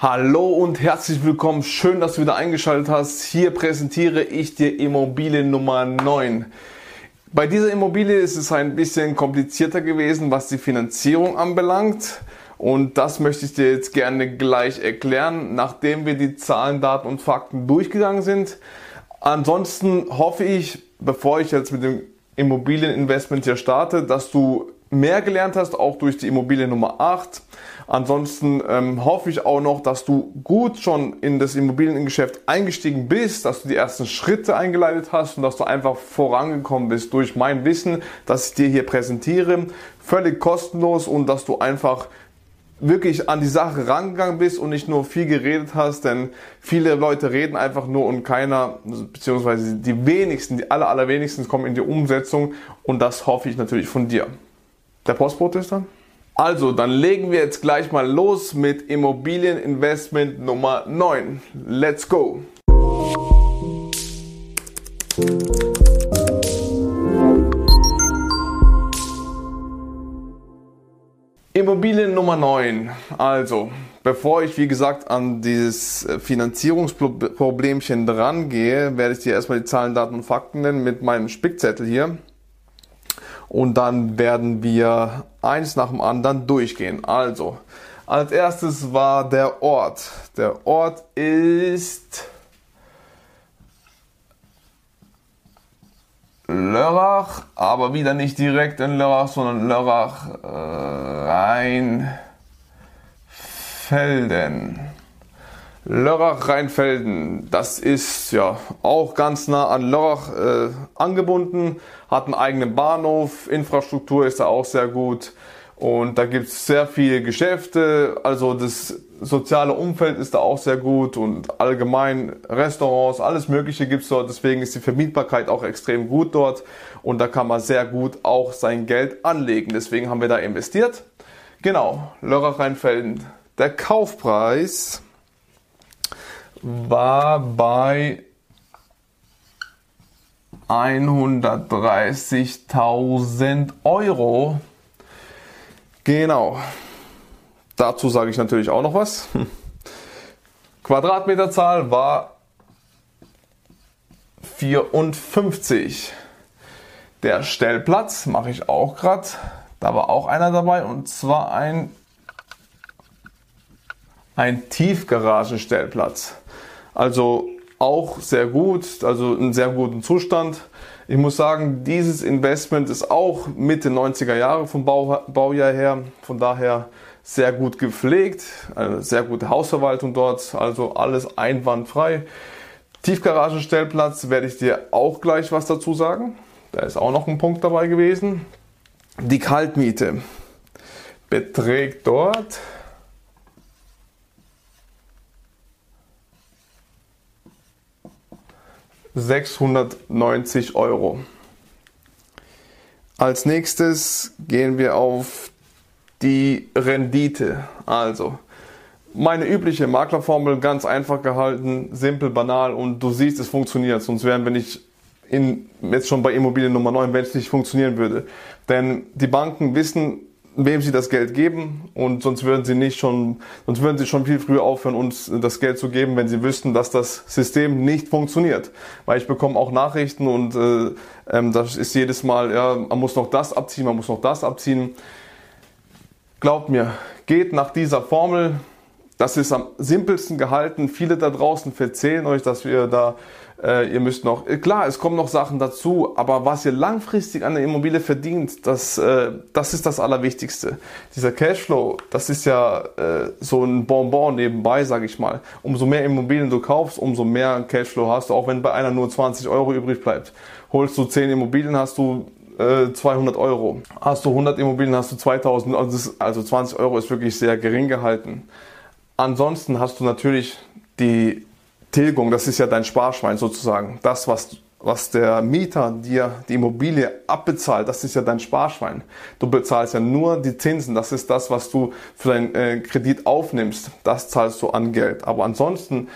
Hallo und herzlich willkommen. Schön, dass du wieder eingeschaltet hast. Hier präsentiere ich dir Immobilie Nummer 9. Bei dieser Immobilie ist es ein bisschen komplizierter gewesen, was die Finanzierung anbelangt. Und das möchte ich dir jetzt gerne gleich erklären, nachdem wir die Zahlen, Daten und Fakten durchgegangen sind. Ansonsten hoffe ich, bevor ich jetzt mit dem Immobilieninvestment hier starte, dass du mehr gelernt hast, auch durch die Immobilie Nummer 8 Ansonsten ähm, hoffe ich auch noch, dass du gut schon in das Immobiliengeschäft eingestiegen bist, dass du die ersten Schritte eingeleitet hast und dass du einfach vorangekommen bist durch mein Wissen, das ich dir hier präsentiere. Völlig kostenlos und dass du einfach wirklich an die Sache rangegangen bist und nicht nur viel geredet hast, denn viele Leute reden einfach nur und keiner, beziehungsweise die wenigsten, die aller, allerwenigsten kommen in die Umsetzung und das hoffe ich natürlich von dir. Der Postbote ist da? Also, dann legen wir jetzt gleich mal los mit Immobilieninvestment Nummer 9. Let's go! Immobilien Nummer 9. Also, bevor ich wie gesagt an dieses Finanzierungsproblemchen dran gehe, werde ich dir erstmal die Zahlen, Daten und Fakten nennen mit meinem Spickzettel hier und dann werden wir eins nach dem anderen durchgehen. Also, als erstes war der Ort. Der Ort ist Lörrach, aber wieder nicht direkt in Lörrach, sondern Lörrach äh, Rheinfelden. Lörrach-Rheinfelden, das ist ja auch ganz nah an Lörrach äh, angebunden, hat einen eigenen Bahnhof, Infrastruktur ist da auch sehr gut und da gibt es sehr viele Geschäfte, also das soziale Umfeld ist da auch sehr gut und allgemein Restaurants, alles Mögliche gibt es dort, deswegen ist die Vermietbarkeit auch extrem gut dort und da kann man sehr gut auch sein Geld anlegen, deswegen haben wir da investiert. Genau, Lörrach-Rheinfelden. Der Kaufpreis war bei 130.000 Euro. Genau. Dazu sage ich natürlich auch noch was. Quadratmeterzahl war 54. Der Stellplatz mache ich auch gerade. Da war auch einer dabei und zwar ein, ein Tiefgaragenstellplatz. Also auch sehr gut, also in sehr guten Zustand. Ich muss sagen, dieses Investment ist auch Mitte 90er Jahre vom Bau, Baujahr her, von daher sehr gut gepflegt, eine sehr gute Hausverwaltung dort, also alles einwandfrei. Tiefgaragenstellplatz werde ich dir auch gleich was dazu sagen. Da ist auch noch ein Punkt dabei gewesen. Die Kaltmiete beträgt dort 690 Euro. Als nächstes gehen wir auf die Rendite. Also meine übliche Maklerformel, ganz einfach gehalten, simpel, banal und du siehst, es funktioniert. Sonst wären wir nicht in, jetzt schon bei Immobilien Nummer 9, wenn es nicht funktionieren würde. Denn die Banken wissen, wem sie das Geld geben und sonst würden sie nicht schon, sonst würden sie schon viel früher aufhören, uns das Geld zu geben, wenn sie wüssten, dass das System nicht funktioniert. Weil ich bekomme auch Nachrichten und äh, ähm, das ist jedes Mal, ja, man muss noch das abziehen, man muss noch das abziehen. Glaubt mir, geht nach dieser Formel. Das ist am simpelsten gehalten. Viele da draußen verzählen euch, dass wir da äh, ihr müsst noch, äh, klar, es kommen noch Sachen dazu, aber was ihr langfristig an der Immobilie verdient, das, äh, das ist das Allerwichtigste. Dieser Cashflow, das ist ja äh, so ein Bonbon nebenbei, sage ich mal. Umso mehr Immobilien du kaufst, umso mehr Cashflow hast du, auch wenn bei einer nur 20 Euro übrig bleibt. Holst du 10 Immobilien, hast du 200 äh, Euro. Hast du 100 Immobilien, hast du 2000, also, also 20 Euro ist wirklich sehr gering gehalten. Ansonsten hast du natürlich die Tilgung, das ist ja dein Sparschwein sozusagen. Das, was, was der Mieter dir die Immobilie abbezahlt, das ist ja dein Sparschwein. Du bezahlst ja nur die Zinsen, das ist das, was du für deinen äh, Kredit aufnimmst. Das zahlst du an Geld. Aber ansonsten,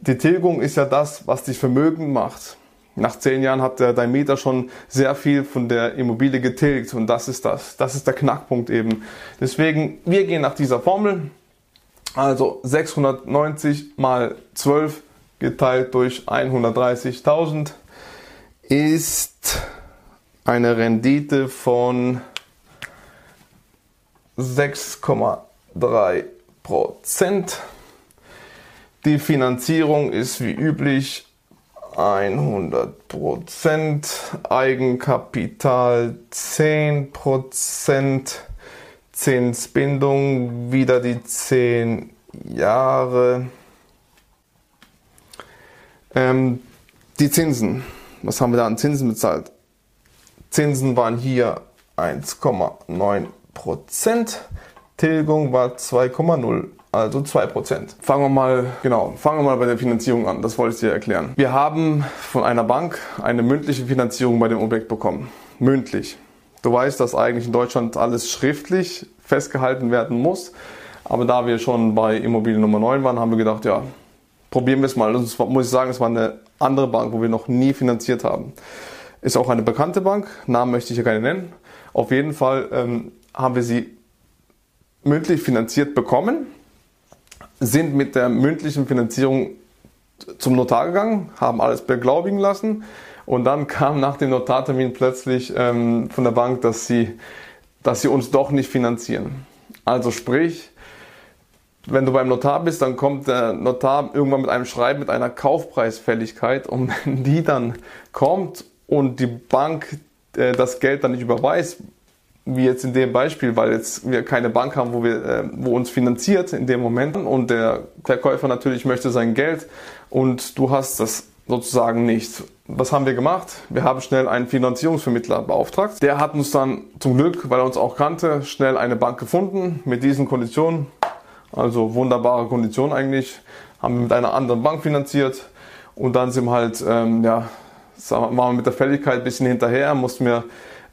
die Tilgung ist ja das, was dich vermögend macht. Nach zehn Jahren hat der, dein Mieter schon sehr viel von der Immobilie getilgt und das ist das. Das ist der Knackpunkt eben. Deswegen, wir gehen nach dieser Formel Also 690 mal 12 geteilt durch 130.000 ist eine Rendite von 6,3 Prozent. Die Finanzierung ist wie üblich 100 Prozent, Eigenkapital 10 Prozent, Zinsbindung wieder die 10 Jahre. Ähm, die Zinsen, was haben wir da an Zinsen bezahlt? Zinsen waren hier 1,9 Prozent, Tilgung war 2,0, also 2 Prozent. Fangen wir mal, genau, fangen wir mal bei der Finanzierung an, das wollte ich dir erklären. Wir haben von einer Bank eine mündliche Finanzierung bei dem Objekt bekommen. Mündlich. Du weißt, dass eigentlich in Deutschland alles schriftlich festgehalten werden muss. Aber da wir schon bei Immobilie Nummer 9 waren, haben wir gedacht, ja, probieren wir es mal. Das muss ich sagen, es war eine andere Bank, wo wir noch nie finanziert haben. Ist auch eine bekannte Bank, Namen möchte ich hier keine nennen. Auf jeden Fall ähm, haben wir sie mündlich finanziert bekommen, sind mit der mündlichen Finanzierung zum Notar gegangen, haben alles beglaubigen lassen und dann kam nach dem Notartermin plötzlich ähm, von der Bank, dass sie, dass sie uns doch nicht finanzieren. Also sprich, wenn du beim Notar bist, dann kommt der Notar irgendwann mit einem Schreiben mit einer Kaufpreisfälligkeit. Und wenn die dann kommt und die Bank äh, das Geld dann nicht überweist, wie jetzt in dem Beispiel, weil jetzt wir keine Bank haben, wo, wir, äh, wo uns finanziert in dem Moment. Und der Verkäufer natürlich möchte sein Geld. Und du hast das sozusagen nicht. Was haben wir gemacht? Wir haben schnell einen Finanzierungsvermittler beauftragt. Der hat uns dann zum Glück, weil er uns auch kannte, schnell eine Bank gefunden mit diesen Konditionen. Also wunderbare Konditionen eigentlich. Haben wir mit einer anderen Bank finanziert und dann sind wir halt, ähm, ja, sagen wir mal mit der Fälligkeit ein bisschen hinterher, mussten wir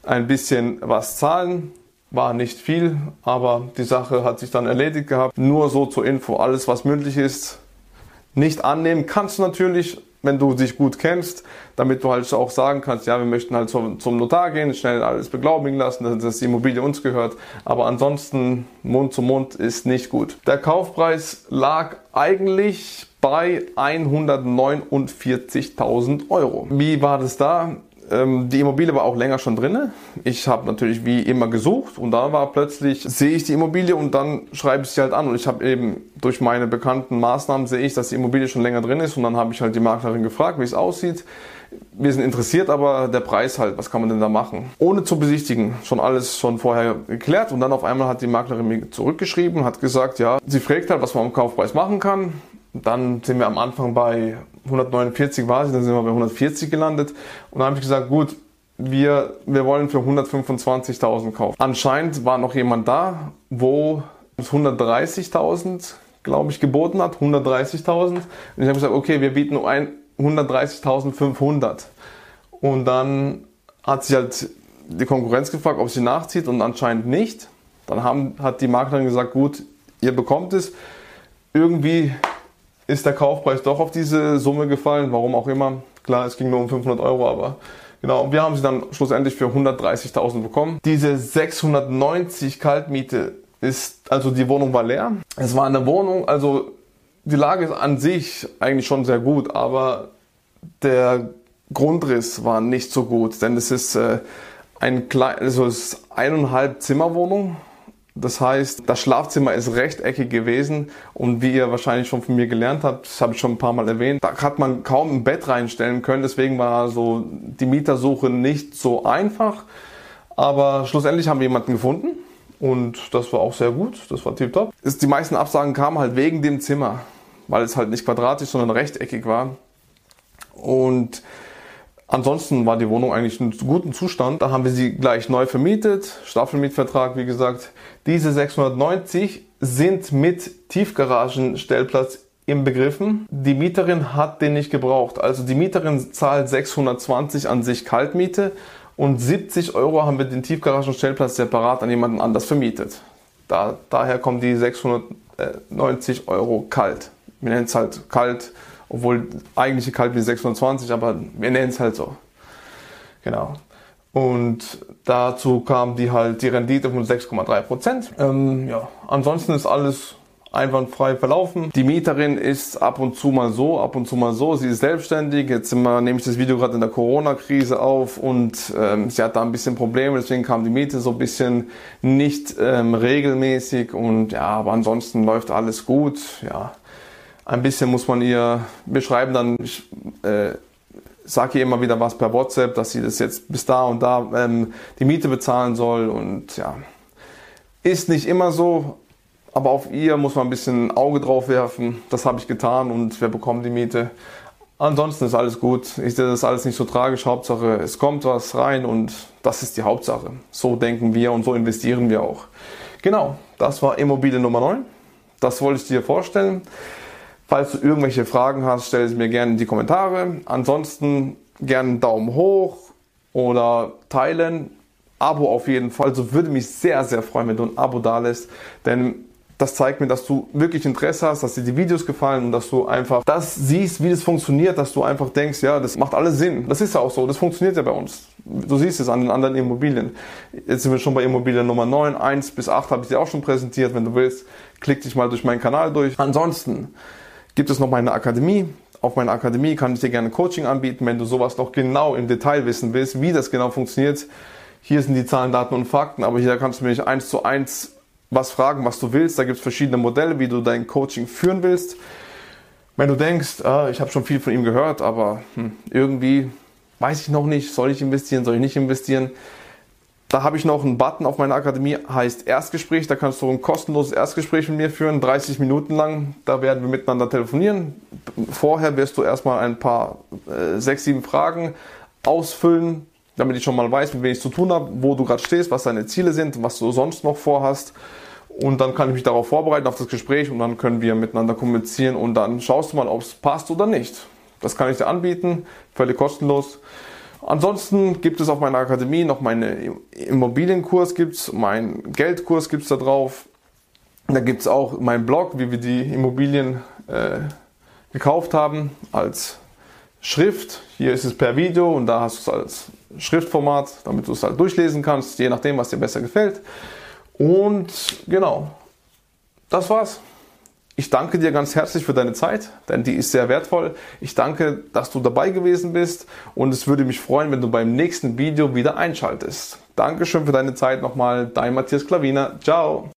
ein bisschen was zahlen. War nicht viel, aber die Sache hat sich dann erledigt gehabt. Nur so zur Info, alles was mündlich ist, nicht annehmen kannst du natürlich, wenn du dich gut kennst, damit du halt auch sagen kannst, ja, wir möchten halt zum, Notar gehen, schnell alles beglaubigen lassen, dass die Immobilie uns gehört. Aber ansonsten Mund zu Mund ist nicht gut. Der Kaufpreis lag eigentlich bei 149.000 Euro. Wie war das da? Ähm, die Immobilie war auch länger schon drin. Ich habe natürlich wie immer gesucht und da war plötzlich, sehe ich die Immobilie und dann schreibe ich sie halt an. Und ich habe eben durch meine bekannten Maßnahmen sehe ich, dass die Immobilie schon länger drin ist und dann habe ich halt die Maklerin gefragt, wie es aussieht. Wir sind interessiert, aber der Preis halt, was kann man denn da machen? Ohne zu besichtigen, schon alles schon vorher geklärt und dann auf einmal hat die Maklerin mir zurückgeschrieben, hat gesagt, ja, sie fragt halt, was man am Kaufpreis machen kann. Dann sind wir am Anfang bei 149 war sie, dann sind wir bei 140 gelandet. Und dann habe ich gesagt, gut, wir, wir wollen für 125.000 kaufen. Anscheinend war noch jemand da, wo es 130.000, glaube ich, geboten hat. 130.000. Und ich habe gesagt, okay, wir bieten nur 130.500. Und dann hat sich halt die Konkurrenz gefragt, ob sie nachzieht und anscheinend nicht. Dann haben, hat die Maklerin gesagt, gut, ihr bekommt es. Irgendwie ist der Kaufpreis doch auf diese Summe gefallen, warum auch immer. Klar, es ging nur um 500 Euro, aber genau, wir haben sie dann schlussendlich für 130.000 bekommen. Diese 690 Kaltmiete ist, also die Wohnung war leer. Es war eine Wohnung, also die Lage ist an sich eigentlich schon sehr gut, aber der Grundriss war nicht so gut, denn es ist äh, ein klein, also es ist eineinhalb Zimmerwohnung das heißt, das Schlafzimmer ist rechteckig gewesen und wie ihr wahrscheinlich schon von mir gelernt habt, das habe ich schon ein paar Mal erwähnt, da hat man kaum ein Bett reinstellen können, deswegen war so die Mietersuche nicht so einfach. Aber schlussendlich haben wir jemanden gefunden und das war auch sehr gut, das war tipptopp. Die meisten Absagen kamen halt wegen dem Zimmer, weil es halt nicht quadratisch, sondern rechteckig war. Und Ansonsten war die Wohnung eigentlich in gutem Zustand. Da haben wir sie gleich neu vermietet. Staffelmietvertrag, wie gesagt. Diese 690 sind mit Tiefgaragenstellplatz im Begriffen. Die Mieterin hat den nicht gebraucht. Also die Mieterin zahlt 620 an sich Kaltmiete und 70 Euro haben wir den Tiefgaragenstellplatz separat an jemanden anders vermietet. Da, daher kommen die 690 Euro kalt. Wir nennen es halt kalt obwohl eigentliche Kaltmiete 620, aber wir nennen es halt so. Genau. Und dazu kam die halt die Rendite von 6,3 Prozent. Ähm, ja, ansonsten ist alles einwandfrei verlaufen. Die Mieterin ist ab und zu mal so, ab und zu mal so. Sie ist selbstständig. Jetzt immer, nehme ich das Video gerade in der Corona-Krise auf und ähm, sie hat da ein bisschen Probleme. Deswegen kam die Miete so ein bisschen nicht ähm, regelmäßig. Und ja, aber ansonsten läuft alles gut. Ja, ein bisschen muss man ihr beschreiben. Dann ich, äh, sage ihr immer wieder was per WhatsApp, dass sie das jetzt bis da und da ähm, die Miete bezahlen soll. Und ja, ist nicht immer so, aber auf ihr muss man ein bisschen Auge drauf werfen. Das habe ich getan und wir bekommen die Miete. Ansonsten ist alles gut. Ich sehe das alles nicht so tragisch. Hauptsache, es kommt was rein und das ist die Hauptsache. So denken wir und so investieren wir auch. Genau, das war Immobilie Nummer 9. Das wollte ich dir vorstellen. Falls du irgendwelche Fragen hast, stell sie mir gerne in die Kommentare. Ansonsten gerne einen Daumen hoch oder teilen. Abo auf jeden Fall. Also würde mich sehr, sehr freuen, wenn du ein Abo da lässt. Denn das zeigt mir, dass du wirklich Interesse hast, dass dir die Videos gefallen und dass du einfach das siehst, wie das funktioniert, dass du einfach denkst, ja, das macht alles Sinn. Das ist ja auch so, das funktioniert ja bei uns. Du siehst es an den anderen Immobilien. Jetzt sind wir schon bei Immobilie Nummer 9, 1 bis 8 habe ich dir auch schon präsentiert. Wenn du willst, klick dich mal durch meinen Kanal durch. Ansonsten gibt es noch meine Akademie. Auf meiner Akademie kann ich dir gerne Coaching anbieten, wenn du sowas noch genau im Detail wissen willst, wie das genau funktioniert. Hier sind die Zahlen, Daten und Fakten, aber hier kannst du mich eins zu eins was fragen, was du willst. Da gibt es verschiedene Modelle, wie du dein Coaching führen willst. Wenn du denkst, ah, ich habe schon viel von ihm gehört, aber hm, irgendwie weiß ich noch nicht, soll ich investieren, soll ich nicht investieren. Da habe ich noch einen Button auf meiner Akademie, heißt Erstgespräch. Da kannst du ein kostenloses Erstgespräch mit mir führen, 30 Minuten lang. Da werden wir miteinander telefonieren. Vorher wirst du erstmal ein paar, äh, sechs, sieben Fragen ausfüllen, damit ich schon mal weiß, mit wem ich zu tun habe, wo du gerade stehst, was deine Ziele sind, was du sonst noch vorhast. Und dann kann ich mich darauf vorbereiten, auf das Gespräch und dann können wir miteinander kommunizieren und dann schaust du mal, ob es passt oder nicht. Das kann ich dir anbieten, völlig kostenlos. Ansonsten gibt es auf meiner Akademie noch meinen Immobilienkurs, gibt's, meinen Geldkurs gibt es da drauf. Da gibt es auch meinen Blog, wie wir die Immobilien äh, gekauft haben, als Schrift. Hier ist es per Video und da hast du es als Schriftformat, damit du es halt durchlesen kannst, je nachdem, was dir besser gefällt. Und genau, das war's. Ich danke dir ganz herzlich für deine Zeit, denn die ist sehr wertvoll. Ich danke, dass du dabei gewesen bist und es würde mich freuen, wenn du beim nächsten Video wieder einschaltest. Dankeschön für deine Zeit nochmal. Dein Matthias Klaviner. Ciao.